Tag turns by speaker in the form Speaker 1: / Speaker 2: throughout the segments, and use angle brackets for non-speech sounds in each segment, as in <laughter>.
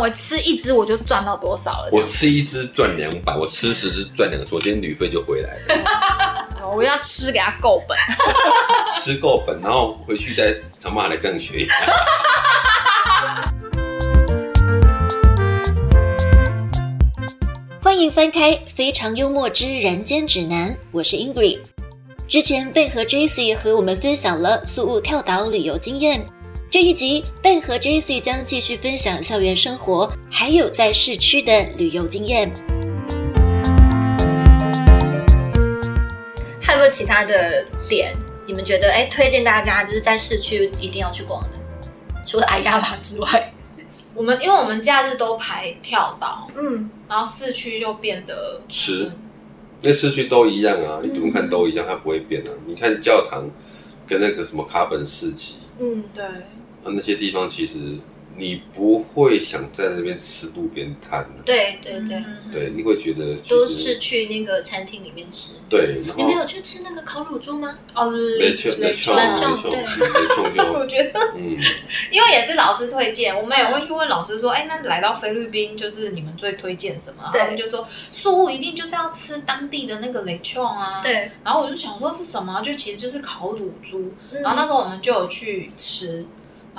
Speaker 1: 我吃一只我就赚到多少了。
Speaker 2: 我吃一只赚两百，我吃十只赚两个，我今天旅费就回来了。<laughs>
Speaker 1: 我要吃给他够本，<laughs>
Speaker 2: 吃够本，然后回去再想办法来降血压。<laughs>
Speaker 3: 欢迎翻开《非常幽默之人间指南》，我是 Ingrid。之前贝和 JC 和我们分享了宿务跳岛旅游经验，这一集贝和 JC 将继续分享校园生活，还有在市区的旅游经验。
Speaker 1: 还有没有其他的点？你们觉得哎，推荐大家就是在市区一定要去逛的？除了艾亚拉之外，<laughs>
Speaker 4: 我们因为我们假日都排跳岛，
Speaker 1: 嗯，
Speaker 4: 然后市区就变得
Speaker 2: 吃，那市区都一样啊，你怎么看都一样，它不会变啊。你看教堂跟那个什么卡本市集，
Speaker 4: 嗯，对，
Speaker 2: 啊那些地方其实你不会想在那边吃路边摊的，
Speaker 3: 对对对，
Speaker 4: 嗯
Speaker 2: 对，你会觉得其
Speaker 3: 都是去那个餐厅里面吃。
Speaker 2: 对，然
Speaker 3: 你们有去吃那个烤乳猪吗？
Speaker 4: 哦，
Speaker 2: 没错没错
Speaker 3: 没
Speaker 2: 没
Speaker 3: 错对
Speaker 2: 错没错就 <laughs>
Speaker 4: 我觉得，
Speaker 2: 嗯，<laughs>
Speaker 4: 因为也是老师推荐，我们也会去问老师说，哎，那来到菲律宾就是你们最推荐什么？然后
Speaker 3: 对
Speaker 4: 他们就说宿务一定就是要吃当地的那个雷琼啊，。
Speaker 3: 对，
Speaker 4: 然后我就想说是什么，就其实就是烤乳猪。
Speaker 3: 嗯
Speaker 4: 然后那时候我们就有去吃，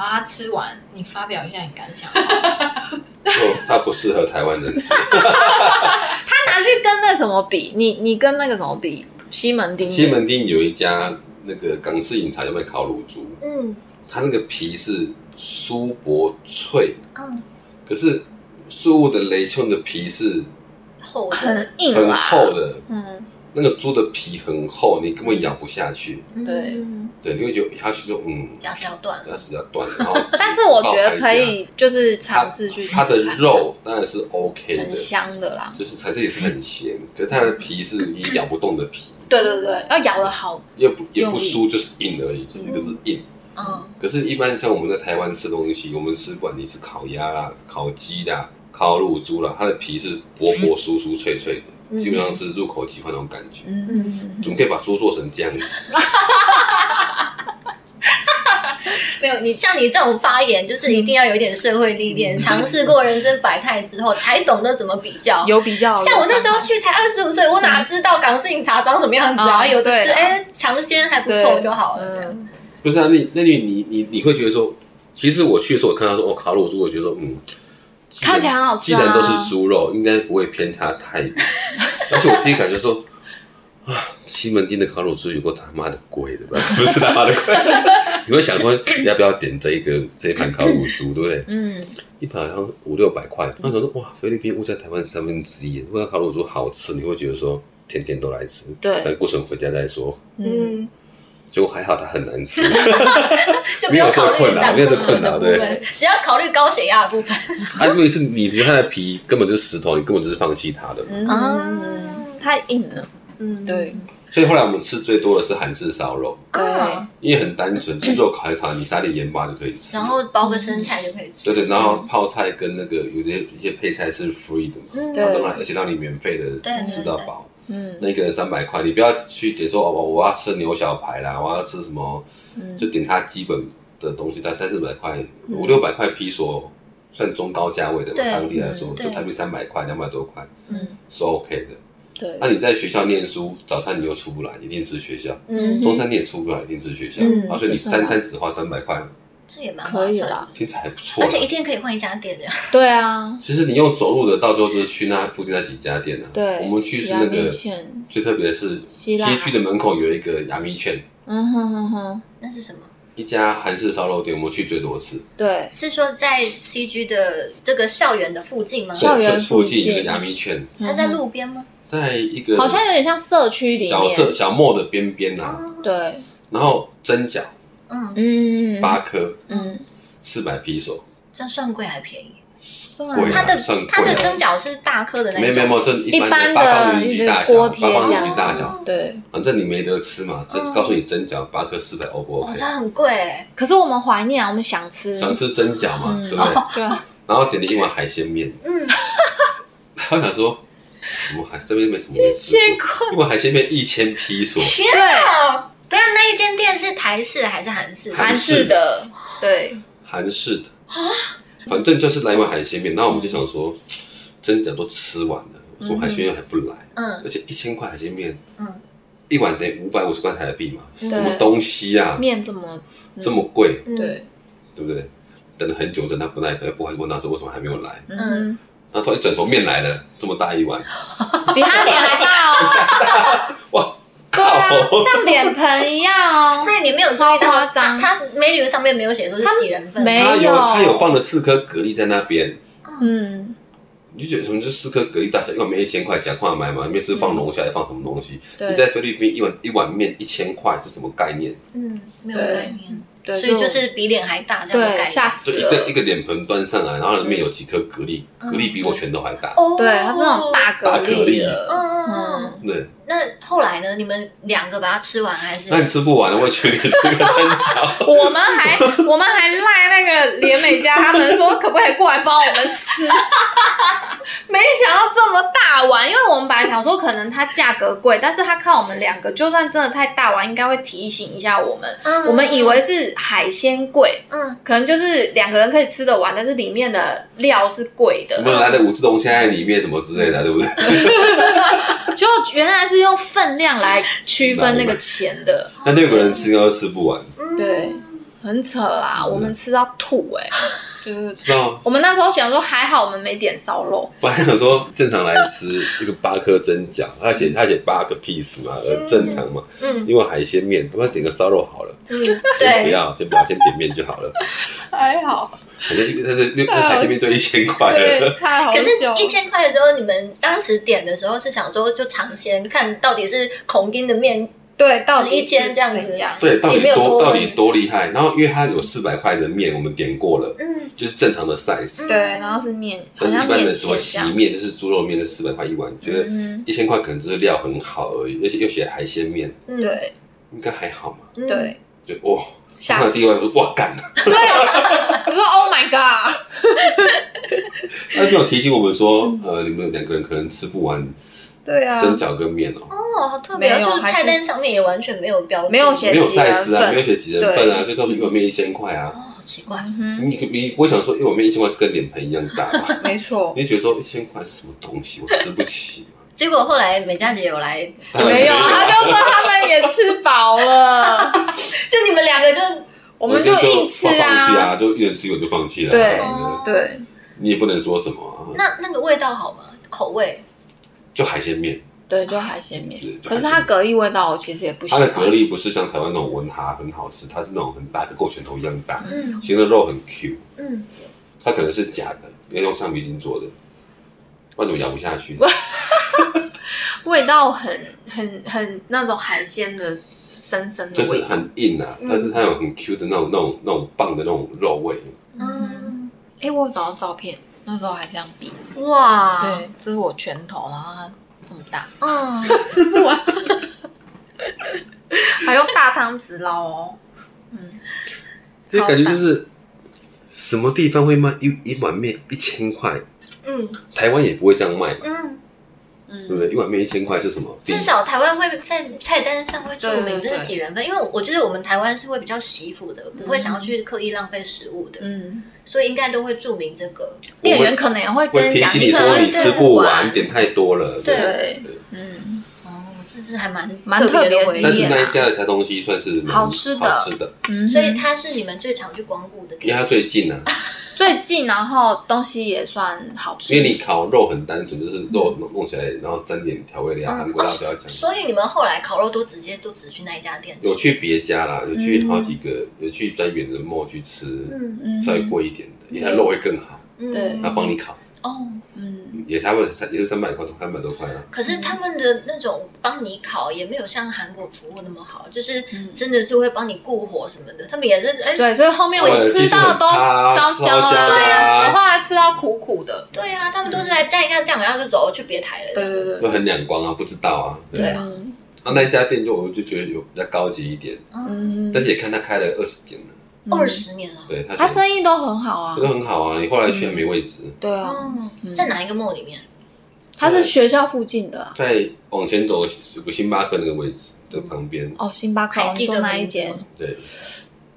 Speaker 4: 然后他吃完，你发表一下你感想。<laughs>
Speaker 2: 就它不适合台湾人吃。<laughs>
Speaker 1: 他拿去跟那什么比？你你跟那个什么比？西门町
Speaker 2: 西门町有一家那个港式饮茶叫卖烤乳猪，
Speaker 3: 嗯。
Speaker 2: 它那个皮是酥薄脆，
Speaker 3: 嗯，
Speaker 2: 可是素物的雷丘的皮是
Speaker 3: 厚的。
Speaker 1: 很硬
Speaker 2: 很，厚的，
Speaker 1: 嗯，
Speaker 2: 那个猪的皮很厚，你根本咬不下去。
Speaker 1: 对
Speaker 3: 嗯。
Speaker 2: 对，你会觉得咬下去就嗯，
Speaker 3: 牙齿要断了。
Speaker 2: 牙齿要断，然后 <laughs>
Speaker 1: 但是我觉得可以，就是尝试去吃
Speaker 2: 它的肉当然是 OK 的
Speaker 1: 很，香的啦。
Speaker 2: 就是还是也是很咸，可是它的皮是你咬不动的皮，
Speaker 1: 对对对，要咬的好，
Speaker 2: 也不也不酥，就是硬而已，就是一个是硬。
Speaker 3: 嗯。
Speaker 2: 可是，一般像我们在台湾吃东西，我们吃不管你是烤鸭啦、烤鸡啦、烤乳猪啦，它的皮是薄薄酥酥脆脆的，基本上是入口即化那种感觉。
Speaker 1: 嗯，
Speaker 2: 怎么可以把猪做成这样子？<laughs>
Speaker 3: 没有，你像你这种发言，就是一定要有一点社会历练，尝试过人生百态之后，才懂得怎么比较。
Speaker 1: 有比较。
Speaker 3: 像我那时候去才二十五岁，我哪知道港式饮茶长什么样子啊？
Speaker 1: 嗯
Speaker 3: 有的吃，
Speaker 1: 对啦
Speaker 3: 哎，尝鲜还不错就好了。
Speaker 2: 不是啊，那那你你你你会觉得说，其实我去的时候，我看到说哦，烤乳猪，我觉得说嗯，
Speaker 1: 看起来很好吃啊
Speaker 2: 既然都是猪肉，应该不会偏差太多。但是我第一感觉说。<sighs> 啊，西门町的烤乳猪有个他妈的贵的吧？<laughs> 不是他妈的贵，<laughs> 你会想说要不要点这一个这一盘烤乳猪，对不对？
Speaker 1: 嗯，
Speaker 2: 一盘好像五六百块。那你说哇，菲律宾物价台湾三分之一，如果烤乳猪好吃，你会觉得说天天都来吃。
Speaker 1: 对
Speaker 2: 但过程回家再说。
Speaker 1: 嗯，
Speaker 2: 结果还好，它很难吃。<laughs>
Speaker 3: 就不用考虑胆固
Speaker 2: 没有这个困
Speaker 3: 醇的部
Speaker 2: 扰对
Speaker 3: 分，只要考虑高血压的部分。
Speaker 2: 啊，问题是你觉得它的皮根本就是石头，你根本就是放弃它的。
Speaker 1: 嗯，太硬了。
Speaker 4: 嗯，
Speaker 1: 对
Speaker 2: 所以后来我们吃最多的是韩式烧肉，
Speaker 1: 对
Speaker 3: 啊，
Speaker 2: 因为很单纯，就肉烤一烤，你撒点盐巴就可以吃。
Speaker 3: 然后包个生菜就可以吃。
Speaker 2: 对对，然后泡菜跟那个有些一些配菜是 free 的嘛，
Speaker 3: 嗯
Speaker 1: 对
Speaker 2: 然后而且让你免费的吃到饱。
Speaker 1: 嗯。
Speaker 2: 那一个人三百块，你不要去点说哦，我我要吃牛小排啦，我要吃什么，
Speaker 1: 嗯。
Speaker 2: 就点它基本的东西，在三四百块、五六百块披索，算中高价位的嘛，
Speaker 3: 对
Speaker 2: 当地来说
Speaker 3: 嗯
Speaker 2: 就台币三百块、两百多块
Speaker 3: 嗯。
Speaker 2: 是 OK 的。
Speaker 1: 对。
Speaker 2: 那你在学校念书，早餐你又出不来，一定吃学校；
Speaker 3: 嗯，
Speaker 2: 中餐你也出不来，一定吃学校。
Speaker 1: 嗯
Speaker 2: 啊，所以你三餐只花三百块，
Speaker 3: 这也蛮
Speaker 1: 可以啦
Speaker 3: 划算的，
Speaker 2: 听起来还不错。
Speaker 3: 而且一天可以换一家店这样。
Speaker 1: 对啊，
Speaker 2: 其实你用走路的，到最后就是去那附近那几家店啊。
Speaker 1: 对
Speaker 2: 我们去是那
Speaker 1: 雅
Speaker 2: 个最特别的是
Speaker 1: 希腊
Speaker 2: 西区的门口有一个牙米券，
Speaker 1: 嗯哼哼哼，
Speaker 3: 那是什么？
Speaker 2: 一家韩式烧肉店，我们去最多次。
Speaker 1: 对，
Speaker 3: 是说在 CG 的这个校园的附近吗？
Speaker 1: 校园
Speaker 2: 对附
Speaker 1: 附近
Speaker 2: 近有个雅米券，
Speaker 3: 它在路边吗？
Speaker 2: 在一个
Speaker 1: 好像有点像社区里面
Speaker 2: 小社，小莫的边边呐，
Speaker 3: 哦，
Speaker 1: 对，
Speaker 2: 然后蒸饺
Speaker 3: 嗯，
Speaker 1: 嗯，
Speaker 2: 八颗，
Speaker 1: 嗯，
Speaker 2: 四百披索，
Speaker 3: 这算贵还便宜？
Speaker 2: 贵啊
Speaker 3: 它的
Speaker 2: 算贵啊。
Speaker 3: 它的蒸饺是大颗的那种，
Speaker 2: 没没没有，这一般
Speaker 1: 一般的
Speaker 2: 八方云集大小，
Speaker 1: 锅贴
Speaker 2: 八方
Speaker 1: 这样
Speaker 2: 云集大小，
Speaker 1: 对。
Speaker 2: 反正你没得吃嘛，这
Speaker 3: 嗯。
Speaker 2: 告诉你蒸饺八颗四百 O 不
Speaker 3: 哦
Speaker 2: ，OK？
Speaker 3: 这很贵。欸。
Speaker 1: 可是我们怀念啊，我们想吃，
Speaker 2: 想吃蒸饺嘛，
Speaker 1: 嗯
Speaker 2: 对不对？
Speaker 1: 对啊，
Speaker 2: 然后点了一碗海鲜面，
Speaker 3: 嗯，
Speaker 2: 他想说什么海这边没什么没吃过，一碗海鲜面一千披索，
Speaker 3: 天啊！对啊，那一间店是台式还是韩式？
Speaker 1: 韩式的，对，
Speaker 2: 韩式的。啊，反正就是来一碗海鲜面，然后我们就想说，真假都吃完了，我说海鲜面还不来，
Speaker 1: 嗯。
Speaker 2: 而且一千块海鲜面，
Speaker 1: 嗯，
Speaker 2: 一碗得五百五十块台币嘛，
Speaker 1: 嗯
Speaker 2: 什么东西啊，
Speaker 4: 面这么
Speaker 2: 这么贵，
Speaker 1: 嗯，
Speaker 4: 对，
Speaker 2: 对不对？等了很久，等他不耐烦，不好意思问他说为什么还没有来，
Speaker 4: 嗯，
Speaker 2: 然后突然一转头面来了，这么大一碗，
Speaker 4: 比他脸还大哦，
Speaker 2: 哇，<laughs>
Speaker 4: 像脸盆一样哦 <laughs>
Speaker 1: 所。以你没有注意到
Speaker 4: 超夸张
Speaker 1: 它它 menu 上面没有写说是几人份，
Speaker 4: 没
Speaker 2: 有
Speaker 4: 有
Speaker 2: 他有放了四颗蛤蜊在那边，
Speaker 4: 嗯，
Speaker 2: 你就觉得什么就四颗蛤蜊大小一碗面一千块，讲话买嘛，里面是放龙虾，还放什么东西？你在菲律宾一碗一碗面一千块是什么概念？
Speaker 1: 嗯，没有概念，
Speaker 4: 对，
Speaker 1: 所以就是比脸还大这样的概
Speaker 4: 对
Speaker 1: 念。
Speaker 4: 吓死了
Speaker 2: 就一个一。个脸盆端上来，然后里面有几颗蛤蜊，蛤蜊比我拳头还大。
Speaker 1: 哦
Speaker 4: 对，它是那种大
Speaker 2: 大
Speaker 4: 蛤
Speaker 2: 蛤蜊
Speaker 4: 的，
Speaker 1: 嗯嗯嗯。
Speaker 4: 嗯，
Speaker 2: 对，
Speaker 1: 那后来呢？你们两个把它吃完还是？
Speaker 2: 那你吃不完了，我也觉得你是个真巧。<laughs>
Speaker 4: 我们还我们还赖那个连美家他们说可不可以过来帮我们吃，<laughs> 没想到这么大碗，因为我们本来想说可能它价格贵，但是他看我们两个，就算真的太大碗，应该会提醒一下我们。
Speaker 1: 嗯
Speaker 4: 我们以为是海鲜贵，
Speaker 1: 嗯，
Speaker 4: 可能就是两个人可以吃得完，但是里面的料是贵的
Speaker 2: 我。们来的五只龙虾在里面什么之类的，对不对？<laughs>
Speaker 4: 就原来是用分量来区分那个钱的，
Speaker 2: 那六个人吃应该都吃不完，
Speaker 4: 对，很扯啦，我们吃到吐哎、<laughs> 就是
Speaker 2: 知道？
Speaker 4: 我们那时候想说还好我们没点烧肉，
Speaker 2: 我还想说正常来吃一个八颗蒸饺，他写他写八个 piece 嘛，呃，正常嘛。
Speaker 1: 嗯
Speaker 2: 因为海鲜面，不然点个烧肉好了。
Speaker 1: 嗯，
Speaker 2: 先不，要，先不要，先点面就好了。<laughs>
Speaker 4: 还好，
Speaker 2: 反正一个那个六海鲜面就一千块了。
Speaker 4: 太好
Speaker 1: 可是，一千块的时候，你们当时点的时候是想说就尝鲜，看到底是孔丁的面，
Speaker 4: 对到底
Speaker 1: 一千这样子？
Speaker 2: 对，到底
Speaker 1: 多
Speaker 2: 到底多厉害？然后因为它有四百块的面，我们点过了，
Speaker 1: 嗯。
Speaker 2: 就是正常的 size。
Speaker 4: 对，然后是面，好
Speaker 2: 但是一般的什么
Speaker 4: 线这样。
Speaker 2: 洗面，就是猪肉面是四百块一碗，觉得
Speaker 4: 嗯，
Speaker 2: 一千块可能就是料很好而已，而且又写海鲜面，
Speaker 1: 嗯，
Speaker 4: 对。
Speaker 2: 应该还好嘛。
Speaker 1: 嗯，
Speaker 4: 对，
Speaker 2: 就哇，
Speaker 4: 吓死
Speaker 2: 看到第一碗说哇干，
Speaker 4: 对，<laughs> 我说 Oh my God，
Speaker 2: 那就有提醒我们说，呃，你们两个人可能吃不完
Speaker 4: 对啊，
Speaker 2: 蒸饺跟面哦。
Speaker 1: 哦，好特别啊，
Speaker 4: 没有
Speaker 1: 就是菜单上面也完全没有标注，
Speaker 4: 没有写
Speaker 2: 没有
Speaker 4: 几人
Speaker 2: size 啊，
Speaker 4: 份
Speaker 2: 没有写几人份啊，就告诉一碗面一千块啊。
Speaker 1: 哦，好奇怪，
Speaker 4: 嗯
Speaker 2: 你你不会想说一碗面一千块是跟脸盆一样大吧？
Speaker 4: 哼，没错，
Speaker 2: 你就觉得说一千块是什么东西，我吃不起嘛。
Speaker 1: 结果后来美佳姐有来，
Speaker 2: 当然
Speaker 4: 没有，
Speaker 2: 啊。
Speaker 4: 他就说他们也吃饱了，<laughs>
Speaker 1: 就你们两个就
Speaker 4: 我们就硬吃
Speaker 2: 放弃
Speaker 4: 啊，
Speaker 2: 啊，就一人吃一碗就放弃了。
Speaker 4: 对
Speaker 1: 哦。
Speaker 4: 对，
Speaker 2: 你也不能说什么啊，
Speaker 1: 那那个味道好吗？口味
Speaker 2: 就海鲜面，
Speaker 4: 对，就海鲜面。可是它蛤蜊味道我其实也不喜欢。
Speaker 2: 它的蛤蜊不是像台湾那种文蛤很好吃，它是那种很大，跟够拳头一样大，
Speaker 1: 嗯。
Speaker 2: 其实肉很 Q，
Speaker 1: 嗯，
Speaker 2: 它可能是假的，要用橡皮筋做的，不然怎么咬不下去？<laughs>
Speaker 4: 味道很很很那种海鲜的深深的
Speaker 2: 就是。很硬啊，但是它有很 Q 的那种那种那种棒的那种肉味。
Speaker 1: 嗯，
Speaker 4: 哎、我有找到照片，那时候还这样比。
Speaker 1: 哇，
Speaker 4: 对，这是我拳头，然后它这么大，
Speaker 1: 嗯，<laughs>
Speaker 4: 吃不完，<laughs> 还用大汤匙捞哦。嗯。
Speaker 2: 这感觉就是什么地方会卖一一碗面一千块，
Speaker 1: 嗯。
Speaker 2: 台湾也不会这样卖嘛，
Speaker 1: 嗯，
Speaker 4: 嗯，
Speaker 2: 对不对？一碗面一千块是什么？
Speaker 1: 至少台湾会在菜单上会注明这是几人份，因为我觉得我们台湾是会比较惜福的，不会想要去刻意浪费食物的，
Speaker 4: 嗯，
Speaker 1: 所以应该都会注明这个。
Speaker 4: 店员可能也会跟讲，
Speaker 2: 醒你说
Speaker 4: 可能会
Speaker 2: 你吃不完，点太多了。
Speaker 1: 对
Speaker 4: 对，嗯，
Speaker 1: 哦，这是还蛮
Speaker 4: 蛮
Speaker 1: 特别的
Speaker 2: 但是那一家的菜东西算是
Speaker 4: 好吃的
Speaker 2: 好吃的，
Speaker 4: 嗯
Speaker 1: 所以它是你们最常去光顾的店。
Speaker 2: 因为它最近啊，<laughs>
Speaker 4: 最近，然后东西也算好吃。
Speaker 2: 因为你烤肉很单纯，就是肉弄弄起来，然后沾点调味料，
Speaker 1: 嗯
Speaker 2: 韩国辣不要讲。
Speaker 1: 所以你们后来烤肉都直接都只去那一家店吃。
Speaker 2: 有去别家啦，有去好几个，有去比较远的 mall 去吃，
Speaker 1: 嗯。
Speaker 4: 嗯。
Speaker 2: 稍微贵一点的，因为它肉会更好，
Speaker 1: 嗯。
Speaker 4: 对。
Speaker 2: 它帮你烤，
Speaker 1: 哦。
Speaker 4: 嗯，
Speaker 2: 也差不多三也是三百块，三百多块啊。
Speaker 1: 可是他们的那种帮你烤也没有像韩国服务那么好，就是
Speaker 4: 嗯
Speaker 1: 真的是会帮你顾火什么的。他们也是哎，
Speaker 4: 对，所以后面我吃到都烧焦了，
Speaker 2: 对啊
Speaker 4: 对啊，我后来吃到苦苦的，
Speaker 1: 对啊，他们都是来蘸一下酱，然后就走去别台了。
Speaker 4: 对对对，
Speaker 2: 就很两光啊，不知道啊。
Speaker 1: 对啊
Speaker 4: 嗯
Speaker 2: 啊，那一家店就我就觉得有比较高级一点，
Speaker 1: 嗯，
Speaker 4: 嗯
Speaker 2: 但是也看他开了二十年了，
Speaker 1: 二十年了。
Speaker 2: 对他
Speaker 4: 他生意都很好啊。
Speaker 2: 都，很好啊。你后来去还没位置，
Speaker 4: 对啊，
Speaker 1: 嗯，在哪一个 mall 里面？
Speaker 4: 他是学校附近的。啊
Speaker 2: 在往前走有个星巴克那个位置的旁边，
Speaker 4: 哦，星巴克，
Speaker 1: 还记得
Speaker 4: 你说哪一间？
Speaker 2: 对，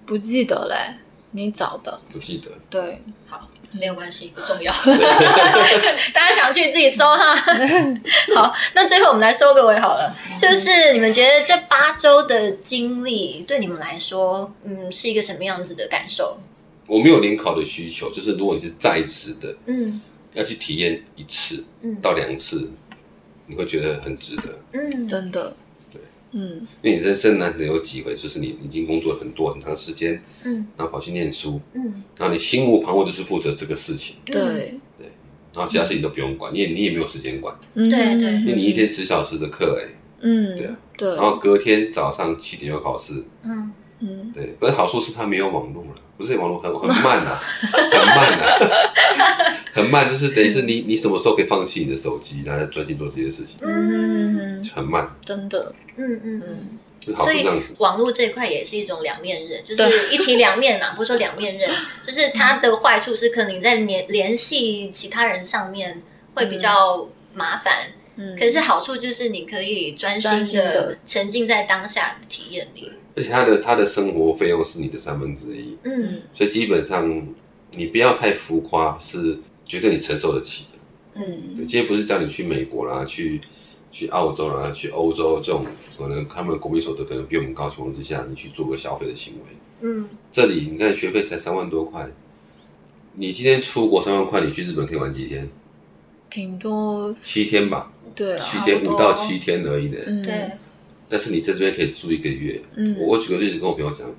Speaker 4: 不记得嘞，你找的，
Speaker 2: 不记得。
Speaker 4: 对，
Speaker 1: 好，没有关系，不重要。<laughs> 大家想去自己搜哈。<laughs> 好，那最后我们来收个尾好了。就是你们觉得这八周的经历对你们来说，嗯，是一个什么样子的感受？
Speaker 2: 我没有联考的需求，就是如果你是在职的，
Speaker 1: 嗯
Speaker 2: 要去体验一次
Speaker 1: 嗯
Speaker 2: 到两次，你会觉得很值得。
Speaker 1: 嗯
Speaker 4: 真的，
Speaker 2: 对，
Speaker 4: 嗯。
Speaker 2: 因为你人生难得有几回，就是你已经工作很多很长时间，
Speaker 1: 嗯。
Speaker 2: 然后跑去念书，
Speaker 1: 嗯。
Speaker 2: 然后你心无旁骛就是负责这个事情，
Speaker 4: 对。
Speaker 2: 对，然后其他事情都不用管，你也你也没有时间管，
Speaker 4: 嗯。
Speaker 1: 对对。
Speaker 2: 因为你一天十小时的课哎、
Speaker 4: 嗯，
Speaker 2: 对啊，
Speaker 4: 对，
Speaker 2: 然后隔天早上七点有考试，
Speaker 1: 嗯。
Speaker 4: 嗯。
Speaker 2: 对，不是好处是它没有网络了，不是网络很很慢啊，很慢啊，<laughs> 很慢，就是等于是你你什么时候可以放弃你的手机，然后专心做这些事情，
Speaker 4: 嗯，
Speaker 2: 很慢，
Speaker 4: 真的，
Speaker 1: 嗯嗯嗯。
Speaker 4: 嗯。
Speaker 2: 就是好
Speaker 1: 所以。网络这一块也是一种两面刃，就是一体两面嘛、不是说两面刃，就是它的坏处是可能你在联联系其他人上面会比较麻烦，
Speaker 4: 嗯，
Speaker 1: 可是好处就是你可以专心的沉浸在当下的体验里。
Speaker 2: 而且他的他的生活费用是你的三分之一，
Speaker 1: 嗯。
Speaker 2: 所以基本上你不要太浮夸，是绝对你承受得起的。
Speaker 1: 嗯
Speaker 2: 对，今天不是叫你去美国啦，去去澳洲啦，去欧洲这种可能他们国民所得可能比我们高情况之下，你去做个消费的行为。
Speaker 1: 嗯
Speaker 2: 这里你看学费才三万多块，你今天出国三万块，你去日本可以玩几天？
Speaker 4: 挺多，
Speaker 2: 七天吧，
Speaker 4: 对啊，
Speaker 2: 七天五到七天而已呢。
Speaker 4: 嗯，
Speaker 1: 对，
Speaker 2: 但是你在这边可以住一个月。
Speaker 4: 嗯
Speaker 2: 我我举个例子跟我朋友讲，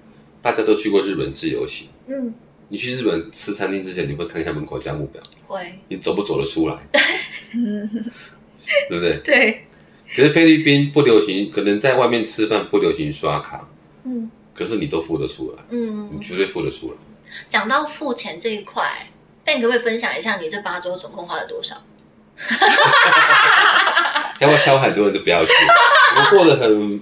Speaker 2: 大家都去过日本自由行，
Speaker 1: 嗯
Speaker 2: 你去日本吃餐厅之前，你会看一下门口价目表，
Speaker 1: 会
Speaker 2: 你走不走得出来，
Speaker 4: 嗯 <laughs>
Speaker 2: 对不对？
Speaker 1: 对
Speaker 2: 可是菲律宾不流行，可能在外面吃饭不流行刷卡，
Speaker 1: 嗯
Speaker 2: 可是你都付得出来，嗯你
Speaker 1: 嗯。
Speaker 2: 绝对付得出来。
Speaker 1: 讲到付钱这一块，Ben 可不可以分享一下你这八周总共花了多少？
Speaker 2: 要不要消很多人都不要去？我过得很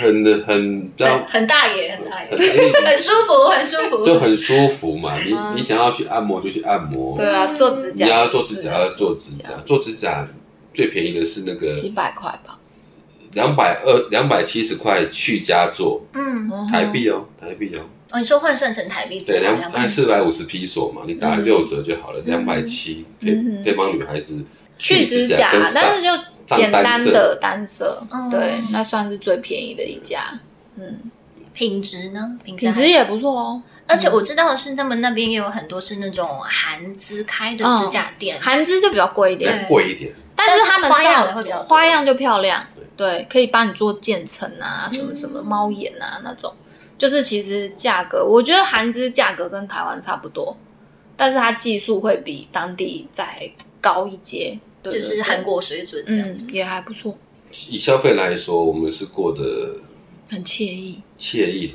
Speaker 2: 很很，知道
Speaker 1: 很很大爷，很大爷。
Speaker 2: 很，很
Speaker 1: 很舒服，很舒服。
Speaker 2: 就很舒服嘛。你
Speaker 4: 嗯。
Speaker 2: 你想要去按摩就去按摩，
Speaker 4: 对啊，做指
Speaker 2: 你
Speaker 4: 甲，
Speaker 2: 要做指甲要做指甲，做指甲。最便宜的是那个
Speaker 4: 几百块吧，
Speaker 2: 两百二两百七十块去家做
Speaker 1: 嗯，
Speaker 4: 嗯
Speaker 2: 台币哦，台币哦，
Speaker 1: 哦，你说换算成台币
Speaker 2: 对，两
Speaker 1: 百
Speaker 2: 四百五十披索嘛，你打
Speaker 4: 嗯
Speaker 2: 六折就好了，两百七可以
Speaker 4: 嗯。
Speaker 2: 可以帮女孩子
Speaker 4: 去指甲，但是就简单的单色
Speaker 1: 嗯，
Speaker 4: 对，那算是最便宜的一家，嗯，
Speaker 1: 品质呢？品质
Speaker 4: 也不错哦。
Speaker 1: 而且我知道的是，他们那边也有很多是那种韩资开的指甲店，
Speaker 4: 韩资就比较贵一点，
Speaker 2: 贵一点。
Speaker 4: 但是他们
Speaker 1: 花样会比较
Speaker 4: 花样就漂亮，对，可以帮你做渐层啊，什么什么猫眼啊那种，就是其实价格，我觉得韩资价格跟台湾差不多，但是它技术会比当地再高一阶，对对对
Speaker 1: 就是韩国水准这样子。
Speaker 4: 嗯也还不错，
Speaker 2: 以消费来说，我们是过得
Speaker 4: 很惬意，
Speaker 2: 惬意的。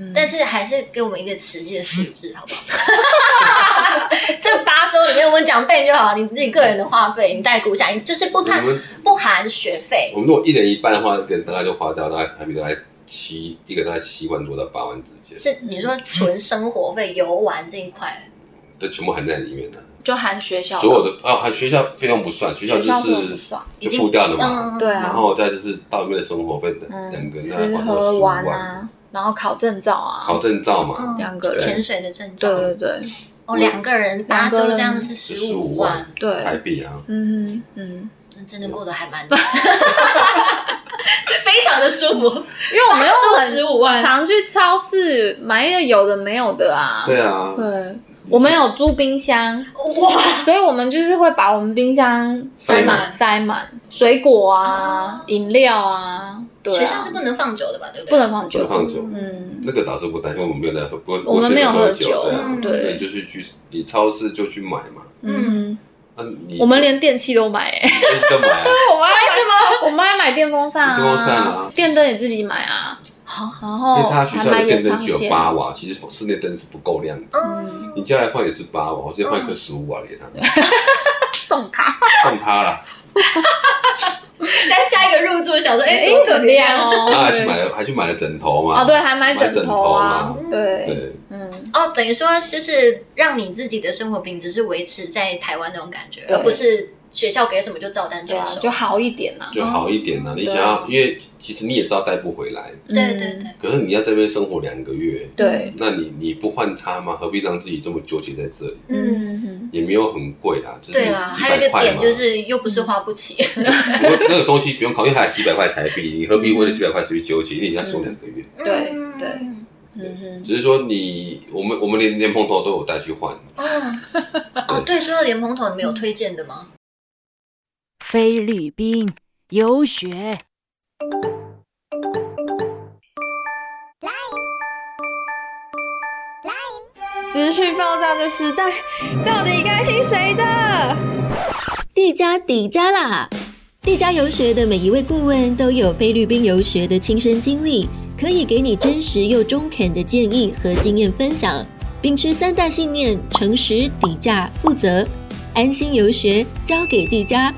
Speaker 4: 嗯，
Speaker 1: 但是还是给我们一个实际的数字，好不好？<laughs> 这八周里面，我们讲费就好，你自己个人的花费，你代估一下，你就是不
Speaker 2: 我
Speaker 1: 含
Speaker 2: 们
Speaker 1: 不含学费。
Speaker 2: 我们如果一人一半的话，一个人大概就花掉大概台币大概七一个大概七万多到八万之间，
Speaker 1: 是你说纯生活费、游玩这一块，
Speaker 2: 这全部含在里面的。
Speaker 4: 就含学校
Speaker 2: 所有的啊，含学校费用不算，学校就
Speaker 4: 学校费用不
Speaker 2: 是
Speaker 4: 算
Speaker 2: 就付掉了嘛。
Speaker 1: 嗯，
Speaker 4: 对啊。
Speaker 2: 然后再就是到里面的生活费，两
Speaker 4: 嗯，
Speaker 2: 个人
Speaker 4: 吃喝
Speaker 2: 十五万，
Speaker 4: 玩啊，然后考证照啊，
Speaker 2: 考证照嘛，
Speaker 1: 嗯。
Speaker 4: 两个人。
Speaker 1: 潜水的证
Speaker 4: 对
Speaker 1: 照，
Speaker 4: 对对。
Speaker 1: 对哦，两个人八周这样是十
Speaker 2: 十
Speaker 1: 五
Speaker 2: 五
Speaker 1: 万，
Speaker 4: 对，
Speaker 2: 台币啊。
Speaker 4: 嗯嗯，
Speaker 1: 那真的过得还蛮，<laughs> 非常的舒服。
Speaker 4: 因为我们又
Speaker 1: 八周
Speaker 4: 很
Speaker 1: 15万。
Speaker 4: 常去超市买一个有的没有的啊，
Speaker 2: 对啊，
Speaker 4: 对，我们有租冰箱，
Speaker 1: 哇，
Speaker 4: 所以我们就是会把我们冰箱
Speaker 1: 塞满
Speaker 4: 塞满。水果啊
Speaker 1: 啊、
Speaker 4: 饮料啊，对啊。
Speaker 1: 学校是不能放酒的吧？对不对？
Speaker 4: 不能放酒。
Speaker 2: 不能，放酒，
Speaker 4: 嗯，
Speaker 2: 那个倒是不担心，我们没有在喝，不
Speaker 4: 我们没有喝
Speaker 2: 喝
Speaker 4: 酒
Speaker 2: 对啊，
Speaker 1: 嗯
Speaker 4: 对
Speaker 2: 你就是去你超市就去买嘛，
Speaker 4: 嗯，
Speaker 2: 那你
Speaker 4: 我们连电器都买，哎，
Speaker 2: 东西都买啊，<laughs>
Speaker 4: 我妈为什么？我们还买电风扇啊，
Speaker 2: 电风扇啊。
Speaker 4: 电灯也自己买啊，
Speaker 1: 好，
Speaker 4: 然
Speaker 2: 因
Speaker 4: 后
Speaker 2: 为他学校的
Speaker 4: 还买延
Speaker 2: 电灯只有八瓦，其实室内灯是不够亮的。
Speaker 1: 嗯，
Speaker 2: 你叫来换也是八瓦，我直接换一颗十五瓦给他，<laughs>
Speaker 4: 送他，
Speaker 2: 送他了，
Speaker 1: 但下一个入住想说，哎，
Speaker 4: 哎
Speaker 1: 怎么，
Speaker 4: 亮哦，
Speaker 2: 然后还去买了还去买了枕头嘛，
Speaker 4: 哦，对，还买
Speaker 2: 买
Speaker 4: 枕头啊对，
Speaker 2: 对，
Speaker 4: 嗯，
Speaker 1: 哦，等于说就是让你自己的生活品质是维持在台湾那种感觉，而不是学校给什么就照单
Speaker 4: 对啊，
Speaker 1: 全收。
Speaker 4: 就好一点啊。
Speaker 2: 就好一点啦。你想要，因为其实你也知道带不回来，
Speaker 1: 对对对，
Speaker 2: 可是你要在这边生活两个月，
Speaker 4: 对，
Speaker 2: 那你你不换它吗？何必让自己这么纠结在这里？
Speaker 1: 嗯，
Speaker 4: 嗯
Speaker 2: 也没有很贵啦，就是
Speaker 1: 对啦，
Speaker 2: 几
Speaker 1: 还有一个。点就是又不是花不起。<laughs>
Speaker 2: 不过那个东西不用考虑，还几百块台币，你何必为了几百块去纠结？因为你要收两个月。
Speaker 4: 对
Speaker 1: 嗯
Speaker 4: 对嗯哼，
Speaker 2: 只是说你，我们我们连莲蓬头都有带去换，
Speaker 1: 哦哦，对，说到莲蓬头，你们有推荐的吗？
Speaker 5: 菲律宾游学。
Speaker 6: 资讯爆炸的时代，到底该听谁的？
Speaker 3: 地加底加啦！地加游学的每一位顾问都有菲律宾游学的亲身经历，可以给你真实又中肯的建议和经验分享。秉持三大信念：诚实、底价、负责，安心游学，交给地加。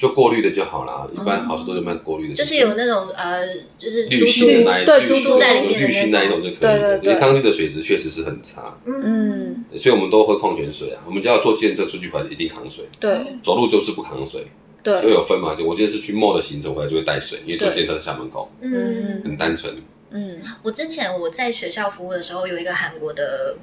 Speaker 2: 就过滤的就好了。一般好事都是卖过滤的，
Speaker 1: 就是有那种呃，就是
Speaker 2: 滤芯的那一
Speaker 4: 对
Speaker 2: 滤
Speaker 4: 猪猪在里
Speaker 1: 面的
Speaker 2: 滤芯
Speaker 1: 那
Speaker 2: 一种。就可以。
Speaker 4: 对
Speaker 2: 了。
Speaker 4: 对对
Speaker 2: 因为汤力的水质确实是很差，
Speaker 4: 嗯，
Speaker 2: 所以我们都喝矿泉水啊。我们只要坐电车出去回来一定扛水，
Speaker 4: 对。
Speaker 2: 走路就是不扛水，所以
Speaker 4: 对，
Speaker 2: 有分嘛。就我今天是去 mall 的行程回来就会带水，因为坐电车在校门口，
Speaker 1: 嗯，
Speaker 2: 很单纯。
Speaker 4: 嗯，
Speaker 1: 我之前我在学校服务的时候，有一个韩国的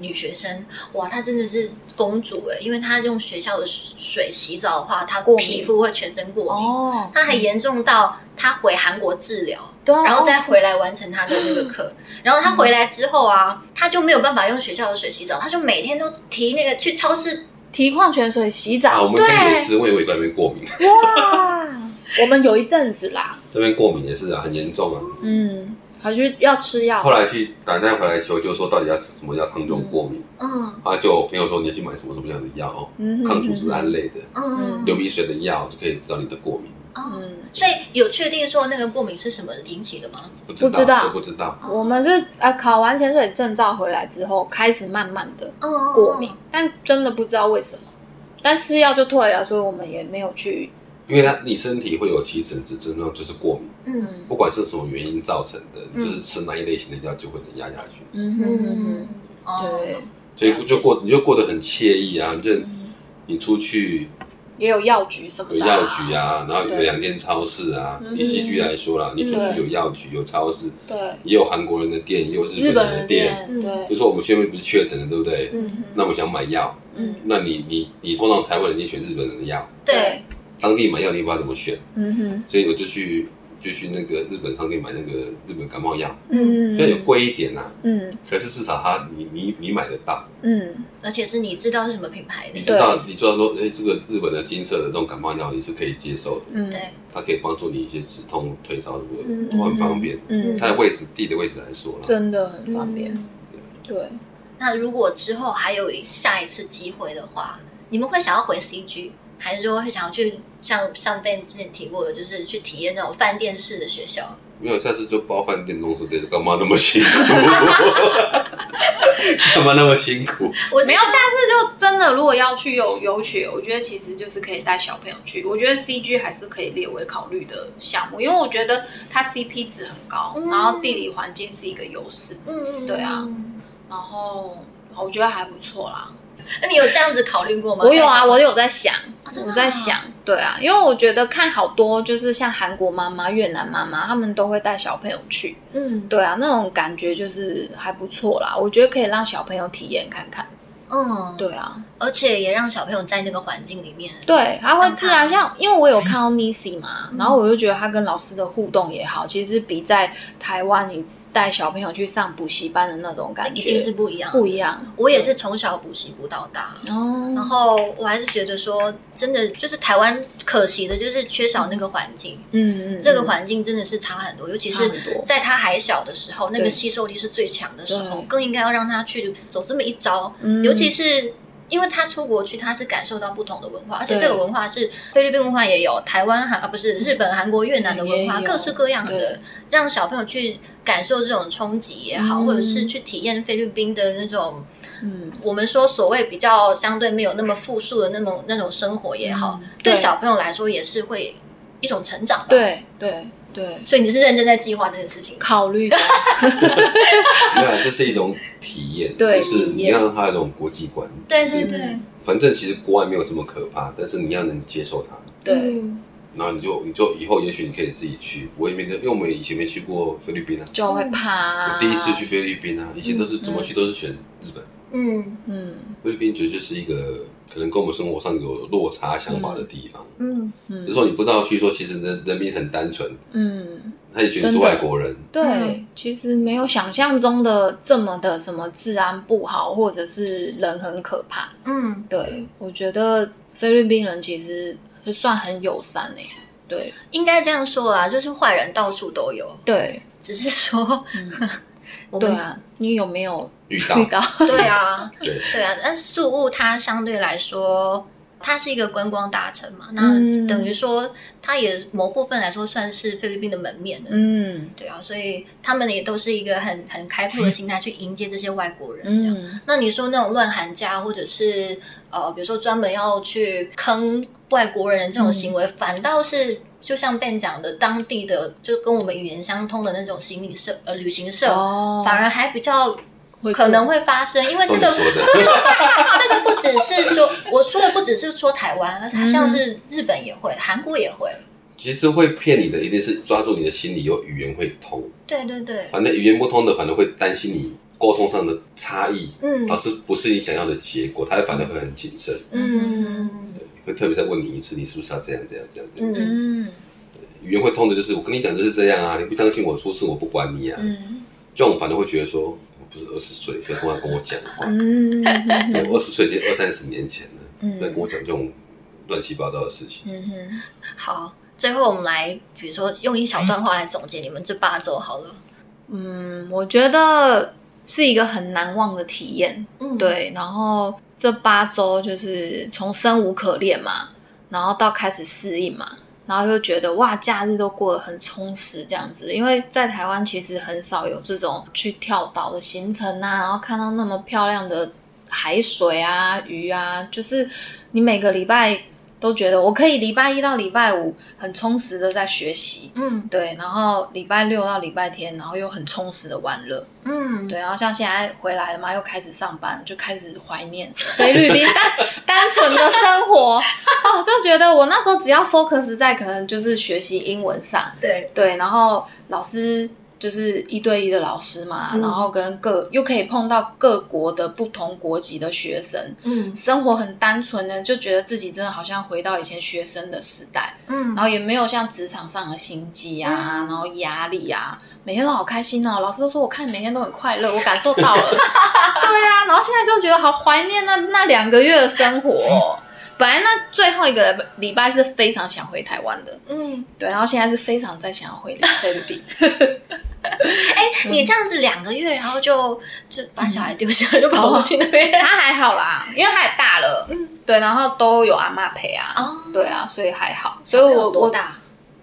Speaker 1: 女学生，哇，她真的是公主哎，因为她用学校的水洗澡的话，她
Speaker 4: 过
Speaker 1: 皮肤会全身过敏。
Speaker 4: 哦，
Speaker 1: 她还严重到她回韩国治疗，然后再回来完成她的那个课。<laughs> 然后她回来之后啊，她就没有办法用学校的水洗澡，她就每天都提那个去超市。
Speaker 4: 提矿泉水洗
Speaker 2: 啊，我
Speaker 4: 澡，
Speaker 2: 们家也是，我以为那边过敏，
Speaker 4: 哇，<laughs> 我们有一阵子啦，
Speaker 2: 这边过敏也是啊，很严重啊。
Speaker 4: 嗯，还去要吃药。
Speaker 2: 后，来去打电话回来求救，说到底要吃什么药抗这种过敏。
Speaker 1: 嗯。
Speaker 2: 啊，就我朋友说你要去买什么什么样的药哦，
Speaker 4: 嗯
Speaker 2: 抗组织胺类的，
Speaker 1: 嗯
Speaker 2: 流鼻水的药就可以治疗你的过敏。
Speaker 1: 哦，
Speaker 4: 嗯，
Speaker 1: 所以有确定说那个过敏是什么引起的吗？
Speaker 2: 不知
Speaker 4: 不知道。
Speaker 2: 就不知道。
Speaker 4: 我们是呃考完潜水证照回来之后，开始慢慢的
Speaker 1: 嗯，
Speaker 4: 过敏，但真的不知道为什么，但吃药就退了，所以我们也没有去，
Speaker 2: 因为它你身体会有起疹子症状，就是过敏，
Speaker 1: 嗯。
Speaker 2: 不管是什么原因造成的，你就是吃哪一类型的药就会能压下去，
Speaker 4: 嗯哼哼
Speaker 1: 嗯
Speaker 4: 哼，
Speaker 1: 哦，
Speaker 4: 对，
Speaker 2: 所以就过你就过得很惬意啊。就你出去
Speaker 4: 也有药局什么的，
Speaker 2: 有药局，啊，然后有
Speaker 4: 对
Speaker 2: 两间超市啊。
Speaker 4: 嗯
Speaker 2: 以戏剧来说啦，你出去有药局、有超市，
Speaker 4: 对，
Speaker 2: 也有韩国人的店，也有
Speaker 4: 日
Speaker 2: 日
Speaker 4: 本人的
Speaker 2: 店。
Speaker 4: 店，对。
Speaker 2: 比，如说我们前面不是确诊了，对不对？
Speaker 4: 嗯，
Speaker 2: 那我们想买药，
Speaker 4: 嗯。
Speaker 2: 那你你你通常台湾人你选日本人的药，
Speaker 1: 对，
Speaker 2: 当地买药你不知道怎么选，
Speaker 4: 嗯哼，
Speaker 2: 所以我就去就去那个日本商店买那个日本感冒药，
Speaker 4: 嗯，
Speaker 2: 虽然有贵一点呐、
Speaker 4: 嗯。
Speaker 2: 可是至少它你你你买得到，
Speaker 4: 嗯，
Speaker 1: 而且是你知道是什么品牌的，
Speaker 2: 你知道你知道说，哎、这个日本的金色的这种感冒药你是可以接受的，
Speaker 4: 嗯，
Speaker 1: 对，
Speaker 2: 它可以帮助你一些止痛退烧的，
Speaker 1: 嗯。
Speaker 2: 都很方便。
Speaker 4: 嗯，
Speaker 2: 它的位置地的位置来说啦，
Speaker 4: 真的很方便，
Speaker 1: 嗯。
Speaker 4: 对，
Speaker 1: 那如果之后还有下一次机会的话，你们会想要回 CG，还是说会想要去像像被之前提过的，就是去体验那种饭店式的学校？
Speaker 2: 没有下次就包饭店弄这点，干嘛那么辛苦？<laughs> 干嘛那么辛苦？
Speaker 1: 我
Speaker 4: 没有，下次就真的如果要去有游学，我觉得其实就是可以带小朋友去。我觉得 CG 还是可以列为考虑的项目，因为我觉得它 CP 值很高，
Speaker 1: 嗯
Speaker 4: 然后地理环境是一个优势，
Speaker 1: 嗯
Speaker 4: 对啊然后我觉得还不错啦。<laughs>
Speaker 1: 那你有这样子考虑过吗？
Speaker 4: 我有啊，我有在想，我在想，对啊，因为我觉得看好多就是像韩国妈妈、越南妈妈，他们都会带小朋友去，
Speaker 1: 嗯
Speaker 4: 对啊，那种感觉就是还不错啦。我觉得可以让小朋友体验看看，
Speaker 1: 嗯，
Speaker 4: 对啊，
Speaker 1: 而且也让小朋友在那个环境里面，
Speaker 4: 对，他会自然像，因为我有看到 <laughs> Nisi 嘛，然后我就觉得他跟老师的互动也好，其实比在台湾你带小朋友去上补习班的那种感觉
Speaker 1: 一定是不一样，
Speaker 4: 不一。样。
Speaker 1: 我也是从小补习补到大，
Speaker 4: 哦，
Speaker 1: 然后我还是觉得说，真的就是台湾可惜的就是缺少那个环境，
Speaker 4: 嗯嗯，
Speaker 1: 这个环境真的是差很多，尤其是在他还小的时候，那个吸收力是最强的时候，更应该要让他去走这么一招，
Speaker 4: 嗯
Speaker 1: 尤其是。因为他出国去，他是感受到不同的文化，而且这个文化是菲律宾文化也有，台湾韩啊不是日本、韩国、越南的文化，各式各样的，让小朋友去感受这种冲击也好，
Speaker 4: 嗯
Speaker 1: 或者是去体验菲律宾的那种
Speaker 4: 嗯。
Speaker 1: 我们说所谓比较相对没有那么富庶的那种那种生活也好，
Speaker 4: 嗯
Speaker 1: 对
Speaker 4: 对。
Speaker 1: 小朋友来说也是会一种成长吧。，
Speaker 4: 对对对，
Speaker 1: 所以你是认真在计划这件事情。
Speaker 4: 考虑的，<laughs>
Speaker 2: 没有，这是一种体验，
Speaker 4: 对
Speaker 2: 就是你
Speaker 4: 体验
Speaker 2: 让他有一种国际观。
Speaker 1: 对对对，
Speaker 2: 反正其实国外没有这么可怕，但是你要能接受它，
Speaker 4: 对，
Speaker 6: 嗯
Speaker 2: 然后你就你就以后也许你可以自己去。我也没因为我们以前没去过菲律宾啊，
Speaker 4: 就会怕
Speaker 2: 第一次去菲律宾啊，以前都是怎么去都是选日本。
Speaker 1: 嗯。
Speaker 4: 嗯。
Speaker 2: 菲律宾觉得就是一个可能跟我们生活上有落差想法的地方。
Speaker 1: 嗯。
Speaker 4: 嗯。
Speaker 2: 就说你不知道去说，其实人人民很单纯，
Speaker 4: 嗯，
Speaker 2: 他也觉得是外国人。
Speaker 4: 对
Speaker 1: 嗯，
Speaker 4: 其实没有想象中的这么的什么治安不好，或者是人很可怕。
Speaker 1: 嗯，
Speaker 4: 对，我觉得菲律宾人其实就算很友善诶、对。
Speaker 1: 应该这样说啊，就是坏人到处都有，
Speaker 4: 对。
Speaker 1: 只是说 <laughs> 我们
Speaker 4: 对啊，你有没有
Speaker 2: 遇到。
Speaker 4: 遇到？<laughs>
Speaker 1: 对啊，
Speaker 2: 对，
Speaker 1: 对啊，但是宿务它相对来说，它是一个观光大城嘛，那
Speaker 4: 嗯。
Speaker 1: 等于说它也某部分来说算是菲律宾的门面的。
Speaker 4: 嗯。
Speaker 1: 对啊，所以他们也都是一个很很开阔的心态去迎接这些外国人。这样，
Speaker 4: 嗯
Speaker 1: 那你说那种乱喊价，或者是呃，比如说专门要去坑外国人这种行为，反倒是就像 Ben 讲的，当地的就跟我们语言相通的那种行李社呃旅行社，
Speaker 4: 哦。
Speaker 1: 反而还比较
Speaker 4: 会
Speaker 1: 可能会发生，因为这个
Speaker 2: 说你说的，<laughs>
Speaker 1: 这个不只是说我说的不只是说台湾，
Speaker 4: 嗯
Speaker 1: 像是日本也会，韩国也会。
Speaker 2: 其实会骗你的一定是抓住你的心理，有语言会通。
Speaker 1: 对对对，
Speaker 2: 反正语言不通的，反正会担心你沟通上的差异，
Speaker 1: 嗯
Speaker 2: 导致不是你想要的结果，他会反而会很谨慎，
Speaker 1: 嗯
Speaker 2: 会特别再问你一次，你是不是要这样这样这样这样。
Speaker 1: 嗯
Speaker 4: 嗯
Speaker 2: 语言会通的就是我跟你讲就是这样啊，你不相信我出事我不管你啊。
Speaker 4: 嗯
Speaker 2: 这种反而会觉得说，我不是二十岁，不要跟我跟我讲话。
Speaker 4: 嗯
Speaker 2: 对，二十岁已经二三十年前了，
Speaker 4: 嗯
Speaker 2: 不要跟我讲这种乱七八糟的事情。
Speaker 4: 嗯哼，
Speaker 1: 好，最后我们来，比如说用一小段话来总结你们这八周好了。
Speaker 4: 嗯，我觉得是一个很难忘的体验。
Speaker 1: 嗯，
Speaker 4: 对，然后这八周就是从生无可恋嘛，然后到开始适应嘛，然后又觉得哇，假日都过得很充实这样子。因为在台湾其实很少有这种去跳岛的行程啊，然后看到那么漂亮的海水啊、鱼啊，就是你每个礼拜都觉得我可以礼拜一到礼拜五很充实的在学习。
Speaker 1: 嗯。
Speaker 4: 对，然后礼拜六到礼拜天，然后又很充实的玩乐，
Speaker 1: 嗯，
Speaker 4: 对，然后像现在回来了嘛，又开始上班，就开始怀念 <laughs> 菲律宾单单纯的生活。<laughs> 哦，就觉得我那时候只要 focus 在可能就是学习英文上，
Speaker 1: 对，
Speaker 4: 对，然后老师就是一对一的老师嘛，
Speaker 1: 嗯。
Speaker 4: 然后跟各又可以碰到各国的不同国籍的学生，
Speaker 1: 嗯。
Speaker 4: 生活很单纯呢，就觉得自己真的好像回到以前学生的时代，
Speaker 1: 嗯。
Speaker 4: 然后也没有像职场上的心机啊，然后压力啊，每天都好开心哦。老师都说我看你每天都很快乐，我感受到了。<laughs> 对啊，然后现在就觉得好怀念那那两个月的生活。哦、本来那最后一个礼拜是非常想回台湾的，
Speaker 1: 嗯，
Speaker 4: 对，然后现在是非常在想要回菲律宾。<laughs> <laughs> <laughs>
Speaker 1: 哎，你这样子两个月，然后就就把小孩丢下，就跑过去那边。
Speaker 4: 他还好啦，因为他也大了，对，然后都有阿妈陪啊，
Speaker 1: 哦，
Speaker 4: 对啊，所以还好。所以我我
Speaker 1: 多大？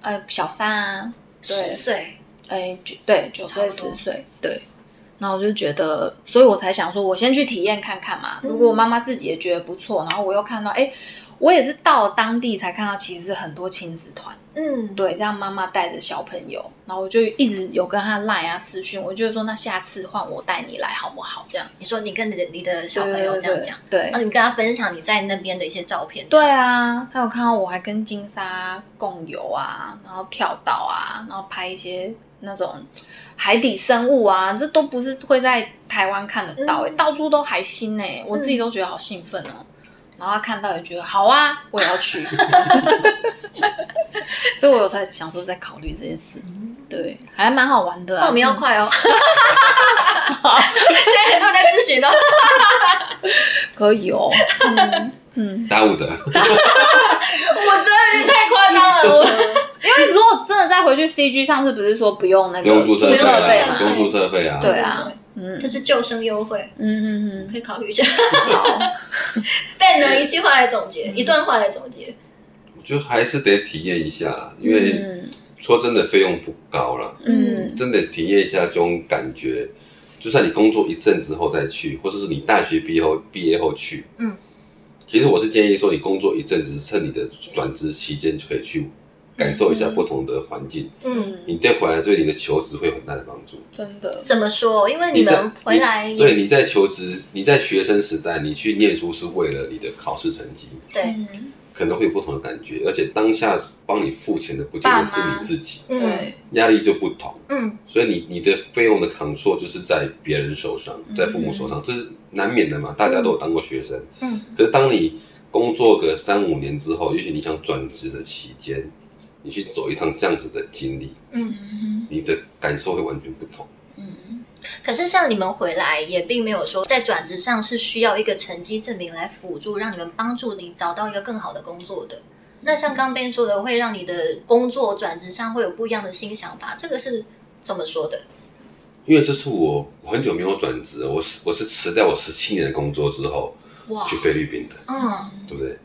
Speaker 4: 呃小三啊，对
Speaker 1: 十岁。
Speaker 4: 哎，九对九岁十岁，对。然后我就觉得，所以我才想说，我先去体验看看嘛。
Speaker 1: 嗯
Speaker 4: 如果我妈妈自己也觉得不错，然后我又看到，哎，我也是到了当地才看到，其实很多亲子团，
Speaker 1: 嗯，
Speaker 4: 对，这样妈妈带着小朋友，然后我就一直有跟他赖啊私讯，我就说那下次换我带你来好不好？这样。
Speaker 1: 你说你跟你的你的小朋友这样讲，
Speaker 4: 对
Speaker 1: 然后你跟他分享你在那边的一些照片。
Speaker 4: 对啊，他有看到我还跟金沙共游啊，然后跳岛啊，然后拍一些那种海底生物啊，这都不是会在台湾看得到、欸，
Speaker 1: 嗯。
Speaker 4: 到处都海星哎、我自己都觉得好兴奋哦、然后他看到也觉得好啊，我也要去，<laughs> 所以我有在想说在考虑这件事，对，还蛮好玩的、啊。
Speaker 1: 报名要快哦。<laughs> 现在很多人在咨询哦。
Speaker 4: 可以哦，<laughs> 嗯嗯，
Speaker 2: 耽误着，
Speaker 1: 我觉得有点太夸张了，我
Speaker 4: 因为如果真的再回去 CG，上次不是说不用那个
Speaker 2: 不用注册
Speaker 1: 不
Speaker 2: 费啊，
Speaker 1: 用注册费
Speaker 2: 不用注册费啊。
Speaker 4: 对啊，嗯
Speaker 1: 这是救生优惠，
Speaker 4: 嗯嗯嗯
Speaker 1: 可以考虑一下。Ben 呢，<laughs> 一句话来总结，一段话来总结。
Speaker 2: 我觉得还是得体验一下，因为
Speaker 4: 嗯
Speaker 2: 说真的费用不高了，
Speaker 4: 嗯
Speaker 2: 真的体验一下这种感觉。就算你工作一阵子后再去，或者是你大学毕业后毕业后去，
Speaker 1: 嗯，
Speaker 2: 其实我是建议说，你工作一阵子，趁你的转职期间就可以去感受一下不同的环境，
Speaker 1: 嗯，
Speaker 2: 你再回来对你的求职会有很大的帮助。
Speaker 4: 真的，
Speaker 1: 怎么说？因为你
Speaker 2: 在
Speaker 1: 们回来
Speaker 2: 对你在求职，你在学生时代，你去念书是为了你的考试成绩，
Speaker 1: 对，
Speaker 4: 嗯，
Speaker 2: 可能会有不同的感觉，而且当下帮你付钱的不见得是你自己，
Speaker 1: 嗯。
Speaker 4: 对，
Speaker 2: 压力就不同。
Speaker 1: 嗯。
Speaker 2: 所以你你的费用的扛错就是在别人手上，在父母手上，这是难免的嘛。大家都有当过学生，
Speaker 1: 嗯，
Speaker 2: 可是当你工作个三五年之后，也许你想转职的期间，你去走一趟这样子的经历，
Speaker 4: 嗯
Speaker 2: 你的感受会完全不同。
Speaker 4: 嗯，
Speaker 1: 可是像你们回来，也并没有说在转职上是需要一个成绩证明来辅助，让你们帮助你找到一个更好的工作的。那像刚边说的，会让你的工作转职上会有不一样的新想法，这个是怎么说的？
Speaker 2: 因为这是我我很久没有转职，我是我是辞掉我十七年的工作之后
Speaker 1: 哇，
Speaker 2: 去菲律宾的，
Speaker 1: 嗯
Speaker 2: 对不对？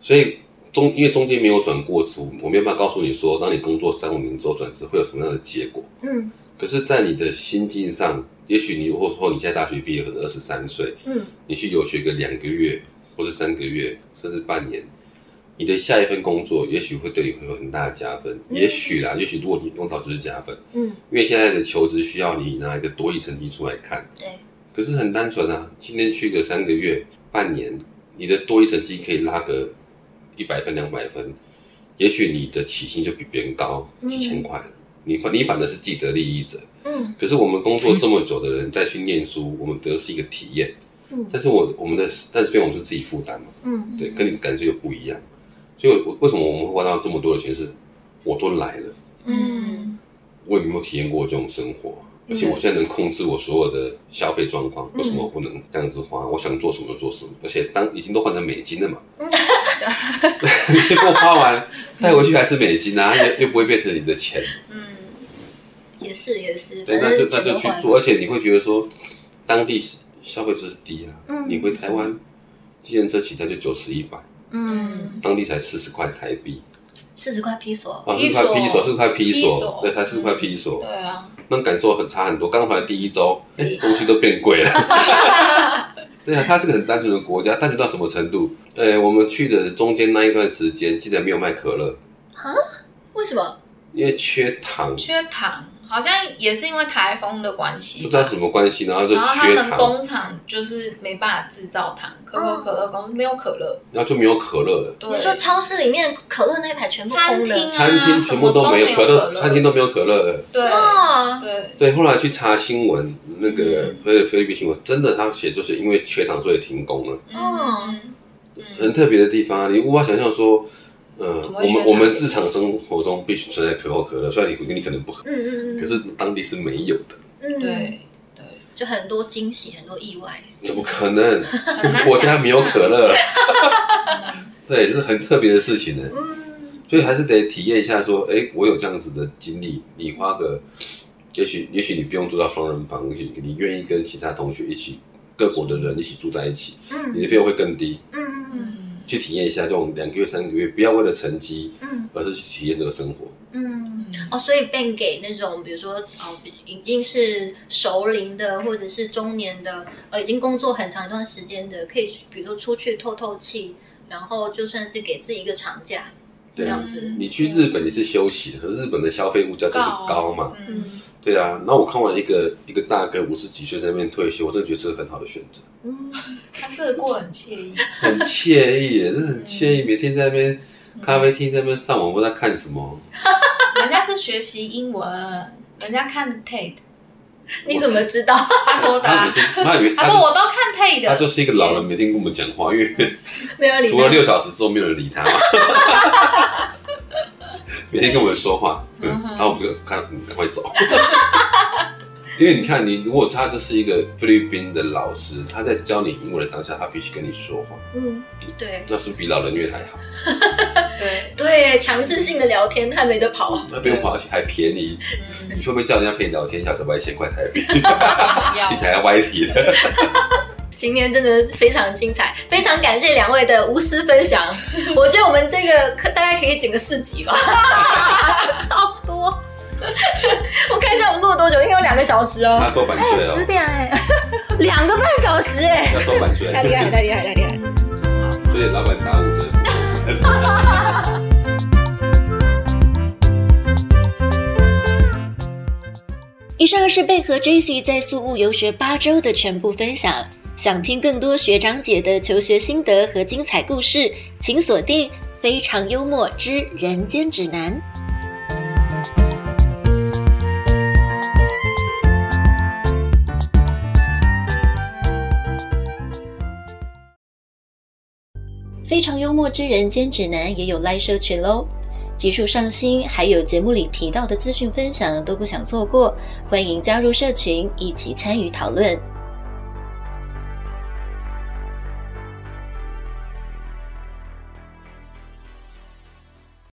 Speaker 2: 所以中因为中间没有转过职，我没办法告诉你说，当你工作三五年之后转职会有什么样的结果。
Speaker 1: 嗯
Speaker 2: 可是，在你的心境上，也许你或者说你现在大学毕业可能二十三岁，
Speaker 1: 嗯
Speaker 2: 你去游学个两个月或者三个月，甚至半年，你的下一份工作也许会对你会有很大的加分。也许啦，也许如果你用到就是加分，
Speaker 1: 嗯，
Speaker 2: 因为现在的求职需要你拿一个多益成绩出来看。
Speaker 1: 对，
Speaker 2: 可是很单纯啊，今天去个三个月、半年，你的多一成绩可以拉个一百分、两百分，也许你的起薪就比别人高几千块了。你反你反而是既得利益者。
Speaker 1: 嗯
Speaker 2: 可是我们工作这么久的人再去念书，我们得的是一个体验。
Speaker 1: 嗯
Speaker 2: 但是我我们的但是费用我们是自己负担嘛，
Speaker 1: 嗯
Speaker 2: 对，跟你的感受又不一样。所以我为什么我们会花到这么多的钱？是我都来了，
Speaker 1: 嗯
Speaker 2: 我也没有体验过这种生活，而且我现在能控制我所有的消费状况，为什么我不能这样子花？我想做什么就做什么，而且当已经都换成美金了嘛，你给我花完带回去还是美金啊，<laughs> 又又不会变成你的钱，
Speaker 4: 嗯，
Speaker 1: 也是也是，
Speaker 2: 对，那就那就去做，而且你会觉得说，当地消费就是低啊，
Speaker 1: 嗯。
Speaker 2: 你回台湾，计程车起跳就九十一百，
Speaker 1: 嗯，
Speaker 2: 当地才四十块台币，
Speaker 1: 四十块披索，
Speaker 2: 啊，四块披索，四块披索对，才四块披索。
Speaker 4: 对，啊，
Speaker 2: 那感受很差很多。刚回来第一周，哎，东西都变贵了。<laughs> 对啊，它是个很单纯的国家，单纯到什么程度？呃，我们去的中间那一段时间，竟然没有卖可乐，
Speaker 1: 为什么？
Speaker 2: 因为缺糖，
Speaker 4: 缺糖，好像也是因为台风的关系，
Speaker 2: 不知道什么关系，然后就
Speaker 4: 然后他们
Speaker 2: 缺糖，
Speaker 4: 工厂就是没办法制造糖，可口可乐公司没有可乐，
Speaker 2: 然后就没有可乐了。
Speaker 4: 对，
Speaker 1: 你说超市里面可乐那一排全部空的？
Speaker 4: 餐厅啊，
Speaker 2: 餐厅全部都没有可乐，餐厅都没有可乐。了。
Speaker 4: 对
Speaker 1: 啊？
Speaker 4: 对，
Speaker 2: 对，后来去查新闻，那个菲律菲律宾新闻，真的他写就是因为缺糖所以停工了，
Speaker 1: 哦
Speaker 4: 嗯。
Speaker 2: 很特别的地方啊，你无法想象说，呃，我们我们日常生活中必须存在可口可乐，虽然你你可能不喝，
Speaker 1: 嗯嗯嗯，
Speaker 2: 可是当地是没有的，
Speaker 1: 嗯，
Speaker 4: 对对，
Speaker 1: 就很多惊喜，很多意外。
Speaker 2: 怎么可能？
Speaker 4: 难
Speaker 2: 国家没有可乐，
Speaker 4: 嗯 <laughs>
Speaker 2: 对，这是很特别的事情呢。
Speaker 1: 嗯。
Speaker 2: 所以还是得体验一下，说，哎，我有这样子的经历，你花个，也许也许你不用住到双人房，也许你愿意跟其他同学一起，各国的人一起住在一起，
Speaker 1: 嗯。
Speaker 2: 你的费用会更低。
Speaker 1: 嗯嗯
Speaker 4: 嗯
Speaker 2: 去体验一下这种两个月、三个月，不要为了成绩，
Speaker 1: 嗯
Speaker 2: 而是去体验这个生活。
Speaker 1: 嗯，哦，所以便给那种比如说哦，已经是熟龄的或者是中年的，呃，已经工作很长一段时间的，可以比如说出去透透气，然后就算是给自己一个长假，这
Speaker 2: 对
Speaker 1: 样子。
Speaker 2: 你去日本你是休息的，可是日本的消费物价就是高嘛，
Speaker 4: 嗯
Speaker 2: 对啊。然后我看完一个一个大哥五十几岁在那边退休，我真的觉得这是很好的选择，
Speaker 1: 嗯，
Speaker 4: 他这个过得很惬意，
Speaker 2: 很惬意耶，真的很惬意，每天在那边咖啡厅在那边上网，不知道看什么。
Speaker 4: 人家是学习英文，人家看 TED，
Speaker 1: 你怎么知道？
Speaker 4: 他说的啊
Speaker 2: 他每，次他以为
Speaker 4: 他说我都看 TED，
Speaker 2: 他就是一个老人，每天跟我们讲话，因为
Speaker 1: 没有理 <laughs>
Speaker 2: 除了六小时之后没有人理他嘛。每天跟我们说话，嗯，然后我们就看，嗯，赶快走。<laughs> 因为你看，你如果他这是一个菲律宾的老师，他在教你英文的当下，他必须跟你说话，
Speaker 1: 嗯，对
Speaker 2: 那是不是比老人院还好？<laughs>
Speaker 4: 对，
Speaker 1: 对，强制性的聊天他没得跑。
Speaker 2: 那不用跑，而且还便宜。
Speaker 4: 嗯
Speaker 2: 你说不定叫人家陪你聊天，一小时要一千块台币，<laughs>
Speaker 4: 要
Speaker 2: 听起来歪题的。
Speaker 1: 今天真的非常精彩，非常感谢两位的无私分享。<laughs> 我觉得我们这个大概可以剪个四集吧，<laughs> 差不多。我看一下我们录了多久，应该有两个小时哦。
Speaker 2: 拿收板去。哎，
Speaker 1: 十点哎，<laughs> 两个半小时哎。
Speaker 2: 拿收板去。
Speaker 1: 太厉害，太厉害，太厉害。
Speaker 2: 好，所以老板打五折。
Speaker 3: 以上是贝和 Jace 在素物游学八周的全部分享。想听更多学长姐的求学心得和精彩故事，请锁定《非常幽默之人间指南》。非常幽默之人间指南也有 Live 社群喽，集数上新，还有节目里提到的资讯分享都不想错过，欢迎加入社群一起参与讨论。